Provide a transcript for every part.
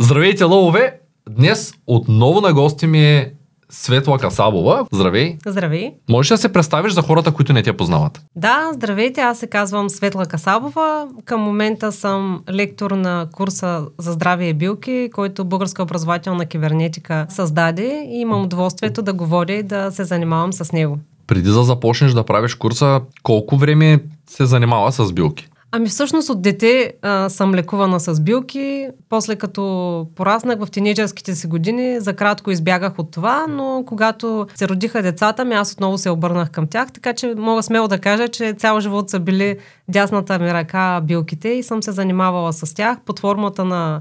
Здравейте, лъвове! Днес отново на гости ми е Светла Касабова. Здравей! Здравей! Можеш да се представиш за хората, които не те познават? Да, здравейте, аз се казвам Светла Касабова. Към момента съм лектор на курса за здраве и билки, който Българска образователна кибернетика създаде и имам удоволствието да говоря и да се занимавам с него. Преди да започнеш да правиш курса, колко време се занимава с билки? Ами всъщност от дете а, съм лекувана с билки. После като пораснах в тинейджърските си години, за кратко избягах от това, но когато се родиха децата ми, аз отново се обърнах към тях, така че мога смело да кажа, че цял живот са били дясната ми ръка билките и съм се занимавала с тях под формата на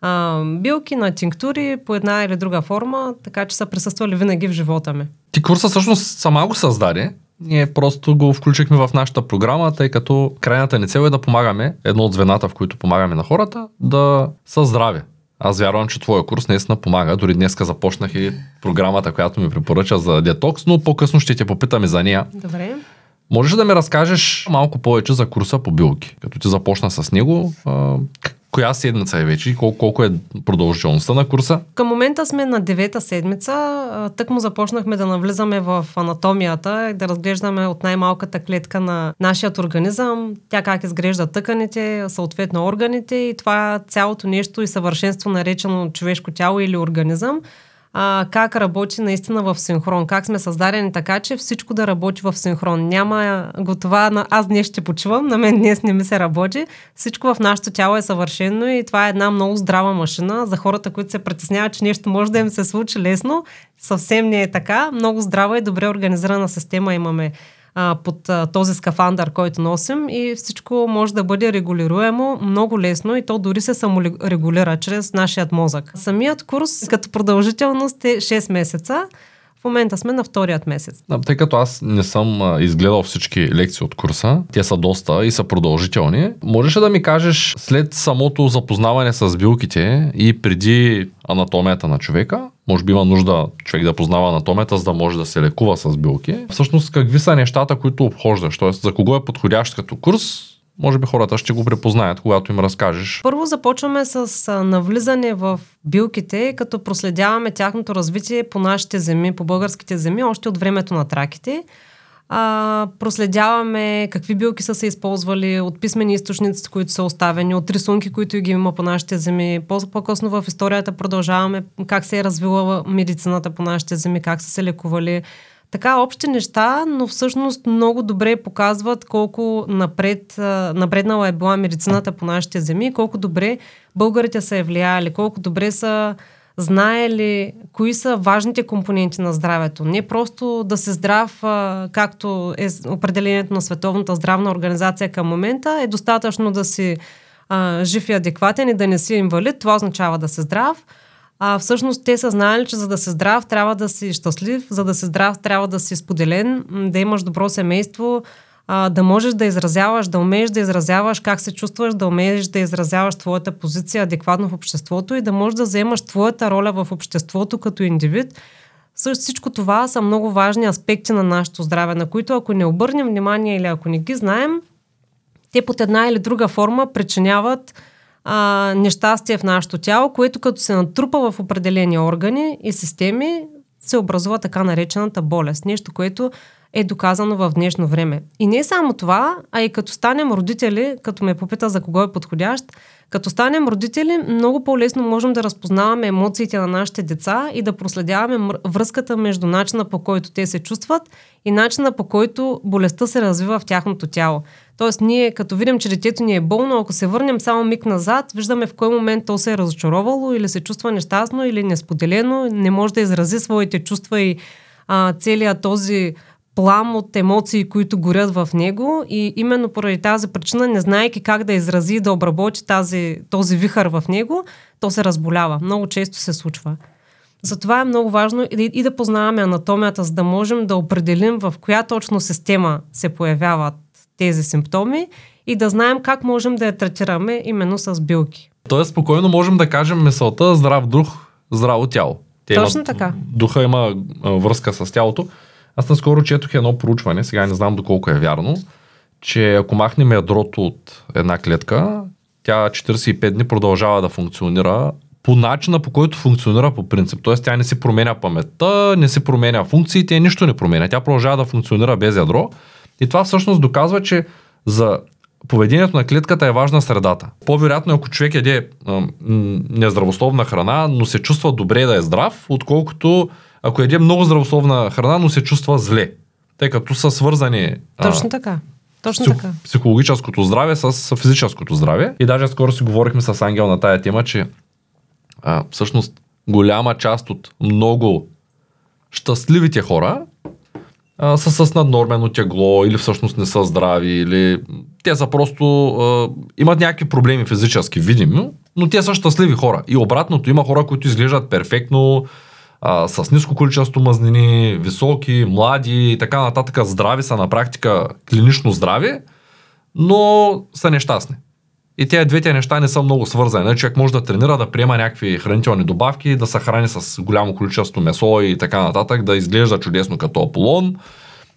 а, билки, на тинктури по една или друга форма, така че са присъствали винаги в живота ми. Ти курса всъщност сама го създаде. Ние просто го включихме в нашата програма, тъй като крайната ни цел е да помагаме, едно от звената, в които помагаме на хората, да са здрави. Аз вярвам, че твоя курс наистина помага. Дори днеска започнах и програмата, която ми препоръча за детокс, но по-късно ще те попитаме за нея. Добре. Можеш да ми разкажеш малко повече за курса по билки? Като ти започна с него, коя седмица е вече и колко, колко е продължителността на курса? Към момента сме на девета седмица. Тък му започнахме да навлизаме в анатомията и да разглеждаме от най-малката клетка на нашия организъм, тя как изглежда тъканите, съответно органите и това цялото нещо и съвършенство наречено човешко тяло или организъм а, как работи наистина в синхрон, как сме създадени така, че всичко да работи в синхрон. Няма готова, на аз днес ще почивам, на мен днес не ми се работи. Всичко в нашето тяло е съвършено и това е една много здрава машина за хората, които се притесняват, че нещо може да им се случи лесно. Съвсем не е така. Много здрава и добре организирана система имаме а, под а, този скафандър, който носим и всичко може да бъде регулируемо много лесно и то дори се саморегулира чрез нашият мозък. Самият курс като продължителност е 6 месеца. В момента сме на вторият месец. Да, тъй като аз не съм изгледал всички лекции от курса, те са доста и са продължителни. Можеш ли да ми кажеш след самото запознаване с билките и преди анатомията на човека, може би има нужда човек да познава анатомията, за да може да се лекува с билки. Всъщност, какви са нещата, които обхождаш? Тоест, за кого е подходящ като курс? Може би хората ще го препознаят, когато им разкажеш. Първо започваме с навлизане в билките, като проследяваме тяхното развитие по нашите земи, по българските земи, още от времето на траките а, проследяваме какви билки са се използвали от писмени източници, които са оставени, от рисунки, които ги има по нашите земи. По-късно в историята продължаваме как се е развила медицината по нашите земи, как са се лекували. Така общи неща, но всъщност много добре показват колко напред, напреднала е била медицината по нашите земи, колко добре българите са е влияли, колко добре са знае ли кои са важните компоненти на здравето. Не просто да се здрав, както е определението на Световната здравна организация към момента, е достатъчно да си а, жив и адекватен и да не си инвалид. Това означава да се здрав. А всъщност те са знаели, че за да се здрав, трябва да си щастлив, за да се здрав, трябва да си споделен, да имаш добро семейство, а, да можеш да изразяваш, да умееш да изразяваш как се чувстваш, да умееш да изразяваш твоята позиция адекватно в обществото и да можеш да вземаш твоята роля в обществото като индивид. Също всичко това са много важни аспекти на нашето здраве, на които ако не обърнем внимание или ако не ги знаем, те под една или друга форма причиняват а, нещастие в нашето тяло, което като се натрупа в определени органи и системи, се образува така наречената болест. Нещо, което е доказано в днешно време. И не само това, а и като станем родители, като ме попита за кого е подходящ, като станем родители, много по-лесно можем да разпознаваме емоциите на нашите деца и да проследяваме връзката между начина по който те се чувстват и начина по който болестта се развива в тяхното тяло. Тоест, ние като видим, че детето ни е болно, ако се върнем само миг назад, виждаме в кой момент то се е разочаровало или се чувства нещастно или несподелено, не може да изрази своите чувства и а, целият този плам от емоции, които горят в него и именно поради тази причина, не знаеки как да изрази и да обработи тази, този вихър в него, то се разболява. Много често се случва. Затова е много важно и, и да познаваме анатомията, за да можем да определим в коя точно система се появяват тези симптоми и да знаем как можем да я третираме именно с билки. Тоест спокойно можем да кажем мисълта здрав дух, здраво тяло. Те Точно така. Духа има връзка с тялото. Аз наскоро четох едно проучване, сега не знам доколко е вярно, че ако махнем ядрото от една клетка, тя 45 дни продължава да функционира по начина по който функционира по принцип. Тоест тя не си променя паметта, не си променя функциите, нищо не променя. Тя продължава да функционира без ядро. И това всъщност доказва, че за поведението на клетката е важна средата. По-вероятно, ако човек яде нездравословна храна, но се чувства добре да е здрав, отколкото ако яде много здравословна храна, но се чувства зле. Тъй като са свързани. Точно така. Точно псих, така. психологическото здраве с физическото здраве. И даже скоро си говорихме с Ангел на тая тема, че а, всъщност голяма част от много щастливите хора а, са с наднормено тегло или всъщност не са здрави или те са просто а, имат някакви проблеми физически, видимо, но те са щастливи хора. И обратното, има хора, които изглеждат перфектно, а, с ниско количество мазнини, високи, млади и така нататък, здрави са на практика клинично здрави, но са нещастни. И тези двете неща не са много свързани. Нали, човек може да тренира, да приема някакви хранителни добавки, да се храни с голямо количество месо и така нататък, да изглежда чудесно като Аполон,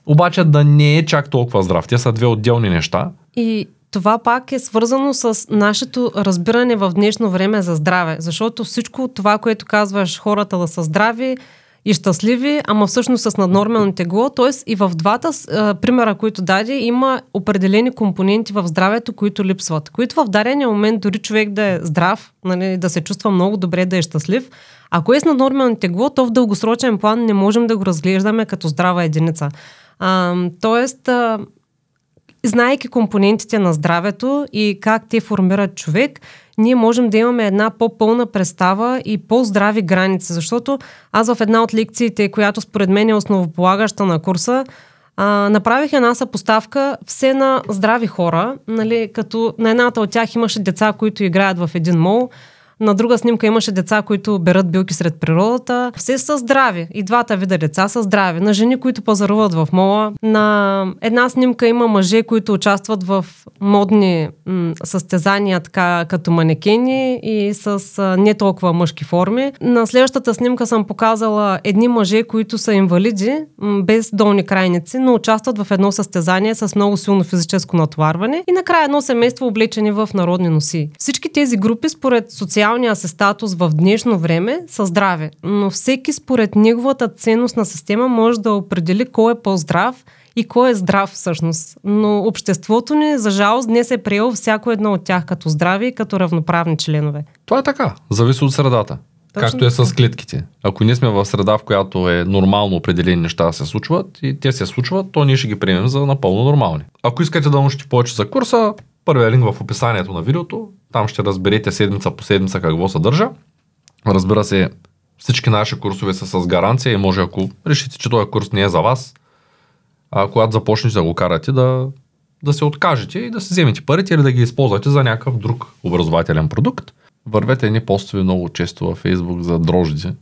обаче да не е чак толкова здрав. Те са две отделни неща. И това пак е свързано с нашето разбиране в днешно време за здраве. Защото всичко това, което казваш хората да са здрави и щастливи, ама всъщност с наднормално тегло, т.е. и в двата а, примера, които даде, има определени компоненти в здравето, които липсват. Които в дадения момент дори човек да е здрав, нали, да се чувства много добре, да е щастлив, ако е с наднормално тегло, то в дългосрочен план не можем да го разглеждаме като здрава единица. А, тоест, а, знаейки компонентите на здравето и как те формират човек, ние можем да имаме една по-пълна представа и по-здрави граници. Защото аз в една от лекциите, която според мен е основополагаща на курса, а, направих една съпоставка все на здрави хора, нали, като на едната от тях имаше деца, които играят в един мол, на друга снимка имаше деца, които берат билки сред природата. Все са здрави. И двата вида деца са здрави. На жени, които пазаруват в мола. На една снимка има мъже, които участват в модни м- състезания, така като манекени и с а, не толкова мъжки форми. На следващата снимка съм показала едни мъже, които са инвалиди, м- без долни крайници, но участват в едно състезание с много силно физическо натоварване. И накрая едно семейство облечени в народни носи. Всички тези групи, според социалния си статус в днешно време, са здрави. Но всеки според неговата ценностна система може да определи кой е по-здрав и кой е здрав всъщност. Но обществото ни, за жалост, днес е приел всяко едно от тях като здрави и като равноправни членове. Това е така. Зависи от средата. Точно Както е с клетките. Ако ние сме в среда, в която е нормално определени неща да се случват и те се случват, то ние ще ги приемем за напълно нормални. Ако искате да научите повече за курса, първият линк в описанието на видеото, там ще разберете седмица по седмица какво съдържа. Разбира се, всички наши курсове са с гаранция и може ако решите, че този курс не е за вас, а когато започнете да го карате, да, да се откажете и да се вземете парите или да ги използвате за някакъв друг образователен продукт. Вървете ни постове много често във Facebook за дрожди.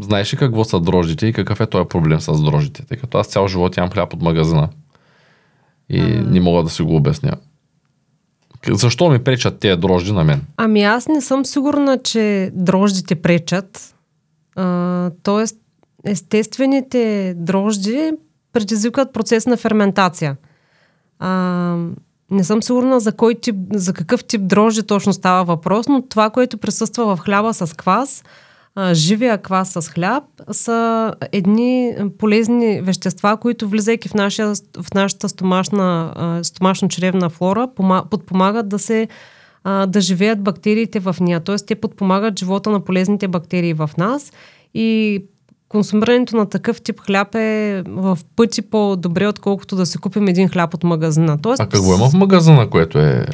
Знаеш ли какво са дрождите и какъв е този проблем с дрождите? Тъй като аз цял живот ям хляб от магазина и а... не мога да си го обясня. Защо ми пречат тези дрожди на мен? Ами аз не съм сигурна, че дрождите пречат. А, тоест, естествените дрожди предизвикват процес на ферментация. А, не съм сигурна за, кой тип, за какъв тип дрожди точно става въпрос, но това, което присъства в хляба с квас, а, живия квас с хляб, са едни полезни вещества, които влизайки в, нашия, в нашата стомашна, стомашно-чревна флора, подпомагат да се да живеят бактериите в нея. Т.е. те подпомагат живота на полезните бактерии в нас и консумирането на такъв тип хляб е в пъти по-добре, отколкото да си купим един хляб от магазина. Тоест, а какво има в магазина, което е...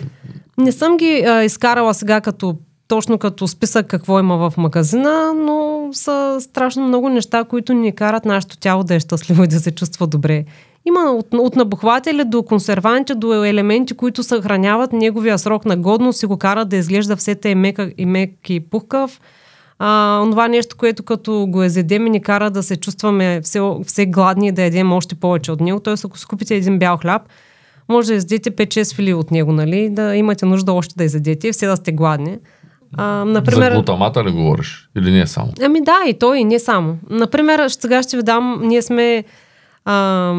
Не съм ги а, изкарала сега като точно като списък какво има в магазина, но са страшно много неща, които ни карат нашето тяло да е щастливо и да се чувства добре. Има от, от набухватели до консерванти, до елементи, които съхраняват неговия срок на годност и го карат да изглежда все те мек, и мек и пухкав. А, това нещо, което като го езедем и ни кара да се чувстваме все, все гладни и да едем още повече от него. Тоест, ако си купите един бял хляб, може да изядете 5-6 фили от него, нали? Да имате нужда още да изядете и все да сте гладни. А, например... За глутамата ли говориш? Или не само? Ами да, и той, и не само. Например, сега ще ви дам, ние сме а,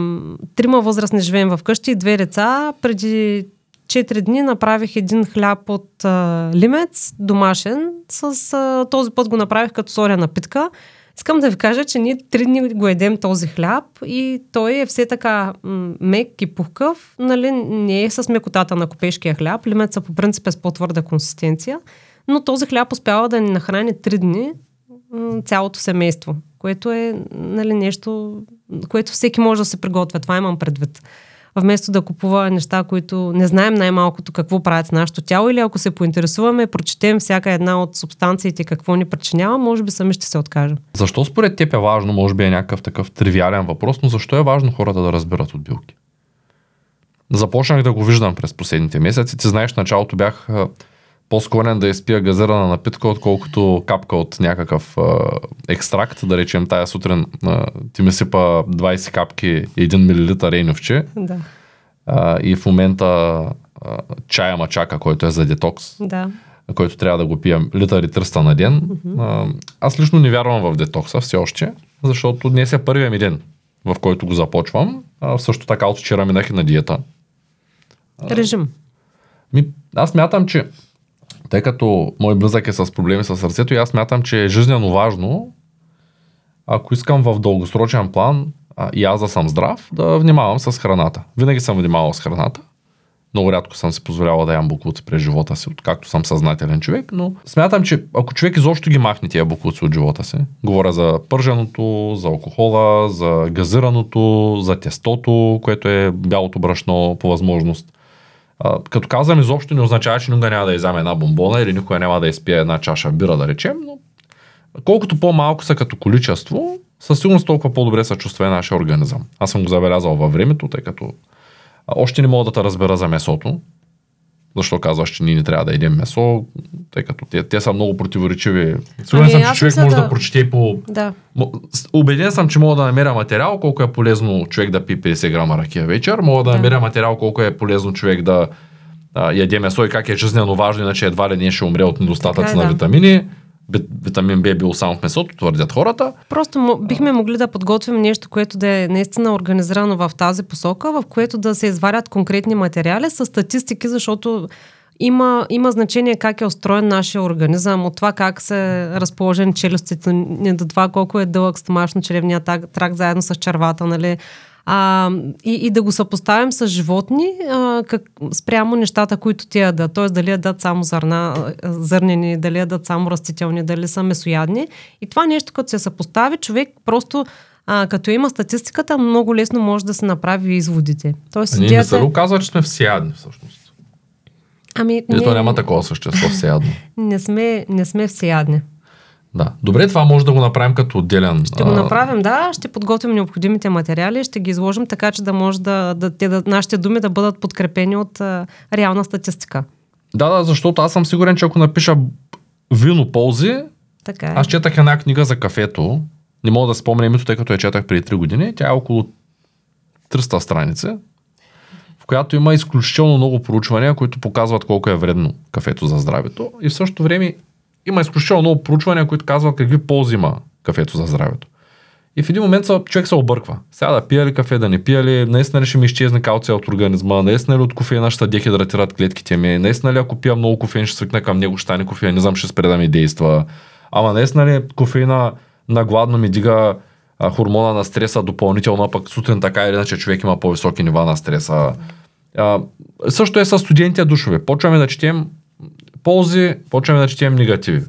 трима възрастни живеем в къщи, две деца. Преди 4 дни направих един хляб от а, лимец, домашен, с а, този път го направих като соря напитка. Искам да ви кажа, че ние три дни го едем този хляб и той е все така мек и пухкав, нали, не е с мекотата на копешкия хляб. Лимеца по принцип е с по-твърда консистенция, но този хляб успява да ни нахрани три дни цялото семейство, което е нали, нещо, което всеки може да се приготвя. Това имам предвид вместо да купува неща, които не знаем най-малкото какво правят с нашето тяло или ако се поинтересуваме, прочетем всяка една от субстанциите какво ни причинява, може би сами ще се откажем. Защо според теб е важно, може би е някакъв такъв тривиален въпрос, но защо е важно хората да разберат от билки? Започнах да го виждам през последните месеци. Ти знаеш, началото бях по-склонен да изпия газирана напитка, отколкото капка от някакъв а, екстракт. Да речем, тая сутрин а, ти ми сипа 20 капки 1 мл рейновче. Да. А, и в момента а, чая мачака, който е за детокс, Да. който трябва да го пия литър и 300 на ден. А, аз лично не вярвам в детокса все още, защото днес е първия ми ден, в който го започвам. А, също така от вчера минах и на диета. Режим. Ми, аз мятам, че тъй като мой близък е с проблеми с сърцето и аз мятам, че е жизненно важно, ако искам в дългосрочен план а, и аз да съм здрав, да внимавам с храната. Винаги съм внимавал с храната. Много рядко съм си позволявал да ям буклуци през живота си, откакто съм съзнателен човек, но смятам, че ако човек изобщо ги махне тия буклуци от живота си, говоря за пърженото, за алкохола, за газираното, за тестото, което е бялото брашно по възможност, като казвам изобщо не означава, че никога няма да изяме една бомбона или никога няма да изпие една чаша бира, да речем, но колкото по-малко са като количество, със сигурност толкова по-добре се чувства нашия организъм. Аз съм го забелязал във времето, тъй като още не мога да те разбера за месото. Защо казваш, че ние не трябва да едем месо, тъй като те, те са много противоречиви. Сигурен Ами, съм, че човек може да... да- прочете и по... Да. Убеден съм, че мога да намеря материал, колко е полезно човек да пие 50 грама ракия вечер. Мога да, Да. намеря материал, колко е полезно човек да а, яде месо и как е жизненно важно, иначе едва ли не ще умре от недостатъци е, на да. витамини. Витамин Б е бил само в месото, твърдят хората. Просто мо- бихме могли да подготвим нещо, което да е наистина организирано в тази посока, в което да се изварят конкретни материали с статистики, защото има, има значение как е устроен нашия организъм, от това как са разположени челюстите до това колко е дълъг стомашно-чревния трак, трак заедно с червата, нали? А, и, и да го съпоставим с животни а, как, спрямо нещата, които те ядат. Т.е. дали ядат само зърна, зърнени, дали ядат само растителни, дали са месоядни. И това нещо, като се съпостави, човек просто а, като има статистиката, много лесно може да се направи изводите. Тоест, А ние не се оказва, че сме всеядни всъщност? Ами, Или то не, няма такова същество всеядно. не, сме, не сме всеядни. Да. Добре, това може да го направим като отделен. Ще го направим, да, ще подготвим необходимите материали, ще ги изложим така, че да може да, да, те, да нашите думи да бъдат подкрепени от а, реална статистика. Да, да, защото аз съм сигурен, че ако напиша вино ползи, Така е. Аз четах една книга за кафето. Не мога да спомня името, тъй като я четах преди 3 години. Тя е около 300 страници, в която има изключително много проучвания, които показват колко е вредно кафето за здравето. И в същото време има изключително много проучвания, които казват какви ползи има кафето за здравето. И в един момент човек се обърква. Сега да пия ли кафе, да не пия ли, наистина ли ще ми изчезне калция от организма, наистина ли от кофеина ще дехидратират клетките ми, наистина ли ако пия много кофеин ще свикна към него, ще стане кофеинизъм, ще спре да ми действа. Ама наистина ли кофеина на гладно ми дига а, хормона на стреса допълнително, а пък сутрин така или иначе човек има по-високи нива на стреса. А, също е с студентите душове. Почваме да четем ползи, почваме да четем негативи.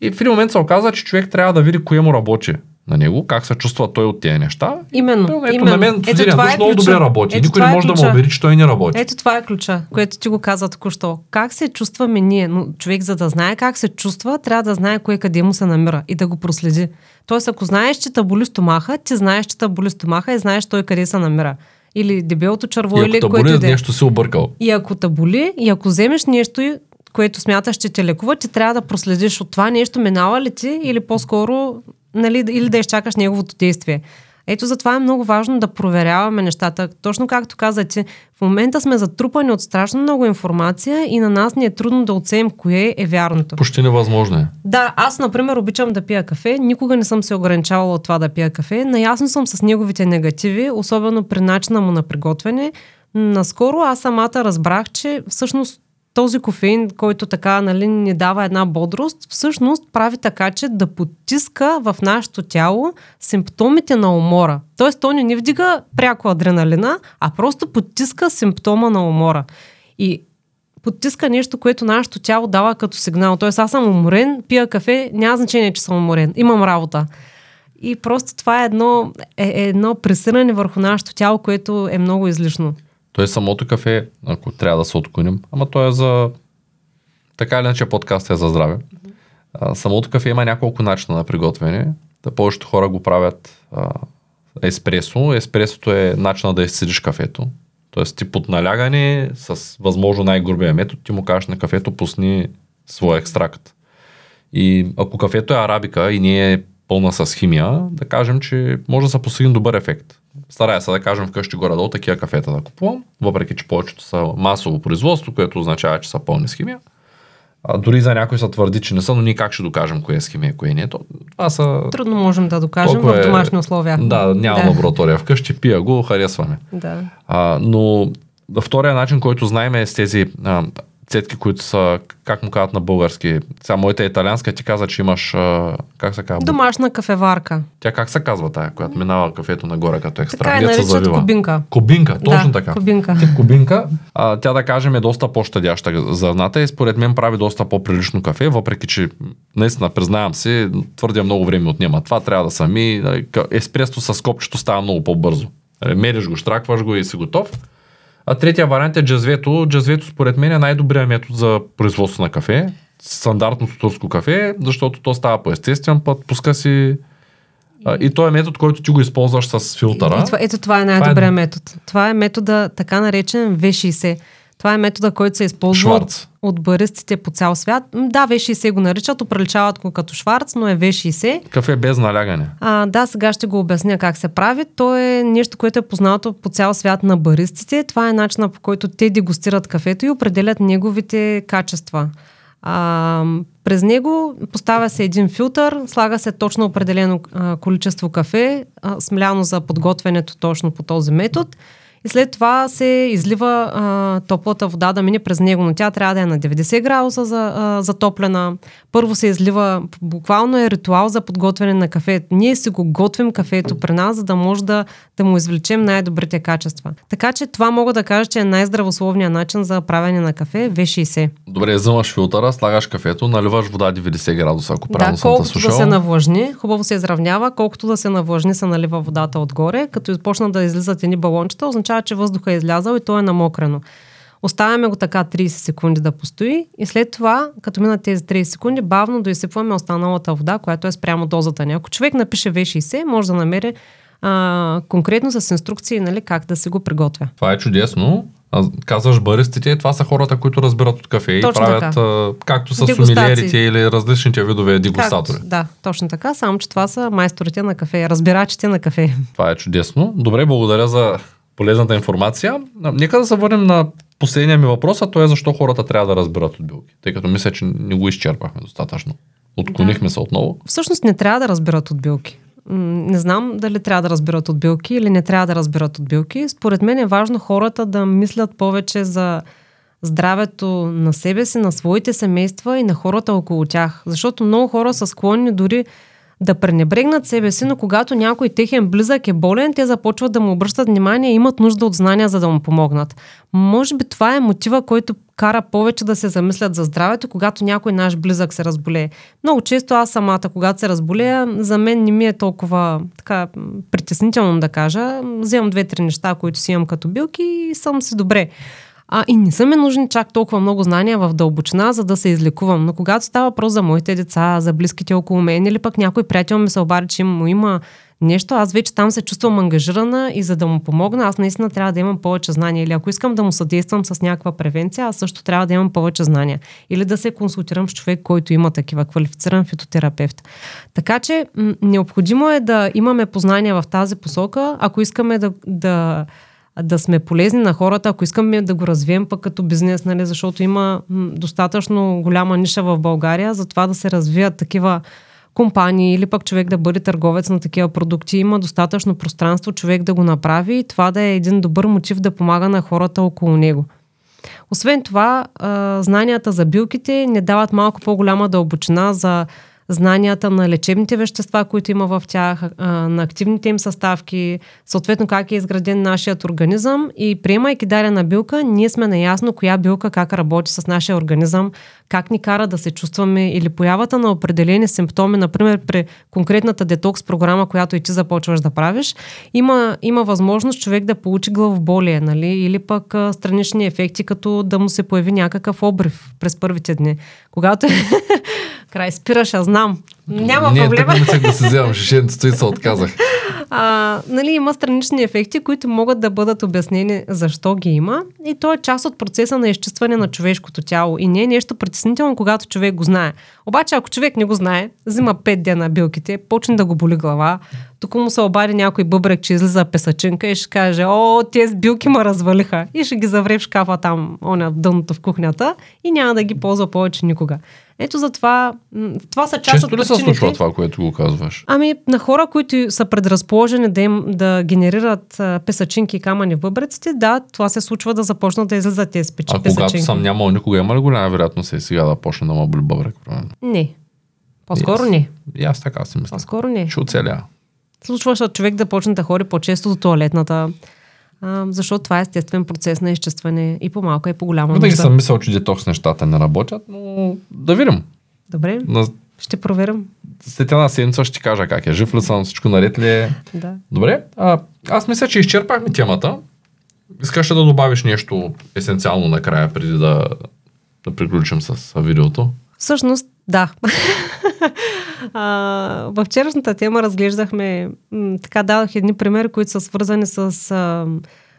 И в един момент се оказа, че човек трябва да види кое му работи на него, как се чувства той от тези неща. Именно. Ето, ето именно. на мен студент това е много добре работи. Ето Никой не е може да ключа. му убеди, че той не работи. Ето това е ключа, което ти го каза току-що. Как се чувстваме ние? Но човек, за да знае как се чувства, трябва да знае кое къде му се намира и да го проследи. Тоест, ако знаеш, че те боли стомаха, ти знаеш, че те боли стомаха и знаеш той къде се намира. Или дебелото черво, или което и да е. нещо си объркал. И ако те боли, и ако вземеш нещо, което смяташ, че те лекува, ти трябва да проследиш от това нещо минава ли ти или по-скоро, нали, или да изчакаш неговото действие. Ето затова е много важно да проверяваме нещата. Точно както каза ти, в момента сме затрупани от страшно много информация и на нас ни е трудно да оценим кое е вярното. Почти невъзможно е. Да, аз, например, обичам да пия кафе. Никога не съм се ограничавала от това да пия кафе. Наясно съм с неговите негативи, особено при начина му на приготвяне. наскоро аз самата разбрах, че всъщност този кофеин, който така нали, ни дава една бодрост, всъщност прави така, че да потиска в нашето тяло симптомите на умора. Тоест, то не ни вдига пряко адреналина, а просто потиска симптома на умора. И потиска нещо, което нашето тяло дава като сигнал. Тоест, аз съм уморен, пия кафе, няма значение, че съм уморен. Имам работа. И просто това е едно, е, е едно пресиране върху нашето тяло, което е много излишно. Той самото кафе, ако трябва да се отклоним, ама то е за... Така или иначе подкаст е за здраве. А, самото кафе има няколко начина на приготвяне. Да повечето хора го правят а, еспресо. Еспресото е начина да изцедиш кафето. Тоест ти под налягане с възможно най-грубия метод ти му кажеш на кафето пусни своя екстракт. И ако кафето е арабика и не е пълна с химия, да кажем, че може да се постигне добър ефект. Старая се да кажем вкъщи горе-долу такива кафета да купувам, въпреки че повечето са масово производство, което означава, че са пълни с химия. А, дори за някой са твърди, че не са, но ние как ще докажем кое е с химия, кое не е. Това са... Трудно можем да докажем в домашни условия. Да, няма да. лаборатория вкъщи, пия го, харесваме. Да. А, но втория начин, който знаем е с тези а, цетки, които са, как му казват на български. Сега моята е италианска ти каза, че имаш, как се казва? Домашна кафеварка. Тя как се казва тая, която минава кафето нагоре като екстракт? Така е наричат кубинка. Кубинка, точно да, така. Кубинка. Тип кубинка. А, тя да кажем е доста по-щадяща зърната и според мен прави доста по-прилично кафе, въпреки че наистина признавам си, твърдя много време отнема. Това трябва да сами. Нали, еспресто с копчето става много по-бързо. Нали, мериш го, штракваш го и си готов. А третия вариант е джазвето. Джазвето според мен е най-добрият метод за производство на кафе. Стандартното турско кафе, защото то става по естествен път, пуска си и то е метод, който ти го използваш с филтъра. Това, ето това е най-добрият това е... метод. Това е метода, така наречен V60. Това е метода, който се използва от, от баристите по цял свят. Да, V60 го наричат, оприличават го като Шварц, но е V60. Кафе без налягане. А, да, сега ще го обясня как се прави. То е нещо, което е познато по цял свят на баристите. Това е начинът по който те дегустират кафето и определят неговите качества. А, през него поставя се един филтър, слага се точно определено а, количество кафе, а, смляно за подготвянето точно по този метод – и след това се излива а, топлата вода да мине през него, но тя трябва да е на 90 градуса за, а, затоплена. Първо се излива, буквално е ритуал за подготвяне на кафе. Ние си го готвим кафето при нас, за да може да, да му извлечем най-добрите качества. Така че това мога да кажа, че е най-здравословният начин за правене на кафе V60. Добре, взимаш филтъра, слагаш кафето, наливаш вода 90 градуса, ако правилно да, колкото съм да се навлажни, хубаво се изравнява, колкото да се навлажни, се налива водата отгоре, като започна да излизат едни балончета, означава означава, че въздуха е излязал и то е намокрено. Оставяме го така 30 секунди да постои и след това, като минат тези 30 секунди, бавно да изсипваме останалата вода, която е спрямо дозата ни. Ако човек напише V60, може да намери а, конкретно с инструкции нали, как да се го приготвя. Това е чудесно. Казваш баристите, това са хората, които разбират от кафе точно и правят а, както с сумилерите или различните видове дегустатори. Как, да, точно така, само че това са майсторите на кафе, разбирачите на кафе. Това е чудесно. Добре, благодаря за полезната информация. Нека да се върнем на последния ми въпрос, а то е защо хората трябва да разберат от билки. Тъй като мисля, че не го изчерпахме достатъчно. Отклонихме да. се отново. Всъщност не трябва да разбират от билки. Не знам дали трябва да разбират от билки или не трябва да разбират от билки. Според мен е важно хората да мислят повече за здравето на себе си, на своите семейства и на хората около тях. Защото много хора са склонни дори да пренебрегнат себе си, но когато някой техен близък е болен, те започват да му обръщат внимание и имат нужда от знания, за да му помогнат. Може би това е мотива, който кара повече да се замислят за здравето, когато някой наш близък се разболее. Много често аз самата, когато се разболея, за мен не ми е толкова така притеснително да кажа. Вземам две-три неща, които си имам като билки и съм си добре. А, и не са ми нужни чак толкова много знания в дълбочина, за да се излекувам. Но когато става въпрос за моите деца, за близките около мен или пък някой приятел ми се обади, че му има нещо, аз вече там се чувствам ангажирана и за да му помогна, аз наистина трябва да имам повече знания. Или ако искам да му съдействам с някаква превенция, аз също трябва да имам повече знания. Или да се консултирам с човек, който има такива, квалифициран фитотерапевт. Така че м- необходимо е да имаме познания в тази посока, ако искаме да, да да сме полезни на хората, ако искаме да го развием пък като бизнес, нали, защото има достатъчно голяма ниша в България за това да се развият такива компании или пък човек да бъде търговец на такива продукти. Има достатъчно пространство човек да го направи и това да е един добър мотив да помага на хората около него. Освен това, знанията за билките не дават малко по-голяма дълбочина за знанията на лечебните вещества, които има в тях, на активните им съставки, съответно как е изграден нашият организъм и приемайки дадена билка, ние сме наясно коя билка как работи с нашия организъм, как ни кара да се чувстваме или появата на определени симптоми, например при конкретната детокс програма, която и ти започваш да правиш, има, има възможност човек да получи главоболие, нали? или пък странични ефекти, като да му се появи някакъв обрив през първите дни. Когато край спираш, аз знам. Няма Не, проблема. Не, да се вземам, шишенцето и се отказах. А, нали, има странични ефекти, които могат да бъдат обяснени защо ги има. И то е част от процеса на изчистване на човешкото тяло. И не е нещо притеснително, когато човек го знае. Обаче, ако човек не го знае, взима 5 дена билките, почне да го боли глава, тук му се обади някой бъбрек, че излиза песачинка и ще каже, о, тези билки ме развалиха. И ще ги завре в шкафа там, оня дъното в кухнята и няма да ги ползва повече никога. Ето за това, това са част Често от ли причините. Се случва това, което го казваш? Ами, на хора, които са предразположени да, им, да генерират а, песачинки и камъни в бъбреците, да, това се случва да започнат да излизат тези печи, А когато съм нямал никога, има ли голяма вероятност е сега да почне да ме боли бъбрек? Не. По-скоро Yes. не. И аз така си мисля. По-скоро не. Ще оцеля. Случва се човек да почне да ходи по-често до туалетната, а, защото това е естествен процес на изчистване и по-малка и по-голяма Винаги съм мислял, че детокс нещата не работят, но да видим. Добре, На... ще проверим. След една седмица ще ти кажа как е. Жив ли съм, всичко наред ли е. Да. Добре, а, аз мисля, че изчерпахме темата. Искаш да добавиш нещо есенциално накрая, преди да, да приключим с видеото? Всъщност, да. а, във вчерашната тема разглеждахме, м, така дадох едни примери, които са свързани с а,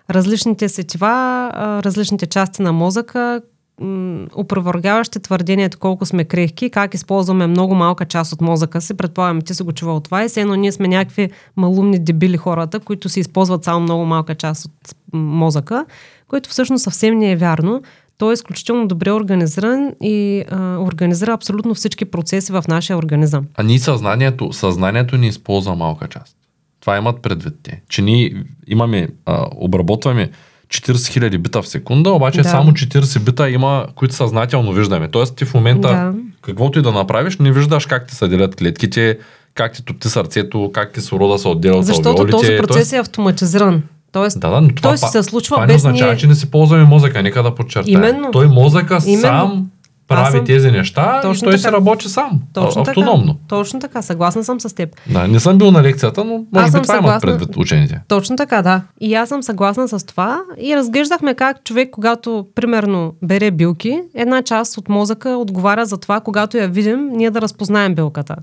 различните сетива, а, различните части на мозъка, м, опровергаващи твърдението колко сме крехки, как използваме много малка част от мозъка си. Предполагам, ти си го чувал това и все едно ние сме някакви малумни дебили хората, които си използват само много малка част от мозъка, което всъщност съвсем не е вярно. Той е изключително добре организиран и а, организира абсолютно всички процеси в нашия организъм. А ние съзнанието, съзнанието ни използва малка част. Това имат предвид те. Че ние имаме, а, обработваме 40 000 бита в секунда, обаче Да. само 40 бита има, които съзнателно виждаме. Тоест ти в момента, Да. каквото и да направиш, не виждаш как ти се делят клетките, как ти топти сърцето, как кислорода се отделя от Защото алвеолите. този процес Тоест, е автоматизиран. Тоест, да, да, но това, той па- се случва това не без означава, ние... че не си ползваме мозъка, нека да подчертаем. Именно. Той мозъка Именно. сам прави съм- тези неща и Точно той си така. работи сам, Точно автономно. така. Точно така. Съгласна съм с теб. Да, не съм бил на лекцията, но може би това имат съгласна. предвид учените. Точно така, да. И аз съм съгласна с това. И разглеждахме как човек, когато, примерно, бере билки, една част от мозъка отговаря за това, когато я видим, ние да разпознаем билката.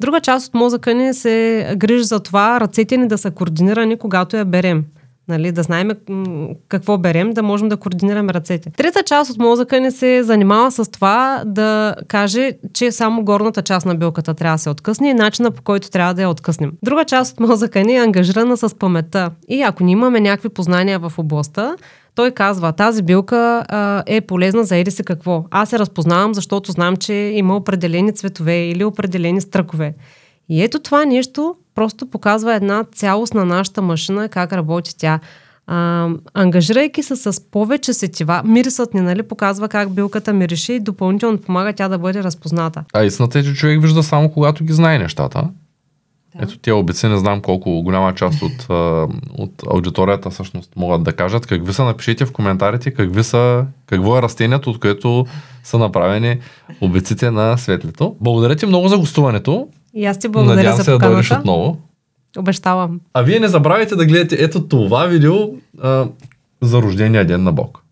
Друга част от мозъка ни се грижи за това ръцете ни да са координирани, когато я берем. Нали, да знаем какво берем, да можем да координираме ръцете. Трета част от мозъка ни се занимава с това да каже, че само горната част на билката трябва да се откъсне и начина по който трябва да я откъснем. Друга част от мозъка ни е ангажирана с паметта. И ако ние имаме някакви познания в областта, той казва, тази билка а, е полезна за еди си какво. Аз се разпознавам, защото знам, че има определени цветове или определени стръкове. И ето това нещо просто показва една цялост на нашата машина, как работи тя. А, ангажирайки се с повече сетива, мирисът ни нали, показва как билката мирише и допълнително помага тя да бъде разпозната. А истината е, че човек вижда само когато ги знае нещата. Да. Ето тия обици, не знам колко голяма част от, от аудиторията всъщност могат да кажат. Какви са, напишите в коментарите, какви са, какво е растението, от което са направени обиците на светлето. Благодаря ти много за гостуването. И аз ти благодаря Надявам за се да дойдеш поканата. отново. Обещавам. А вие не забравяйте да гледате ето това видео а, за рождения ден на Бог.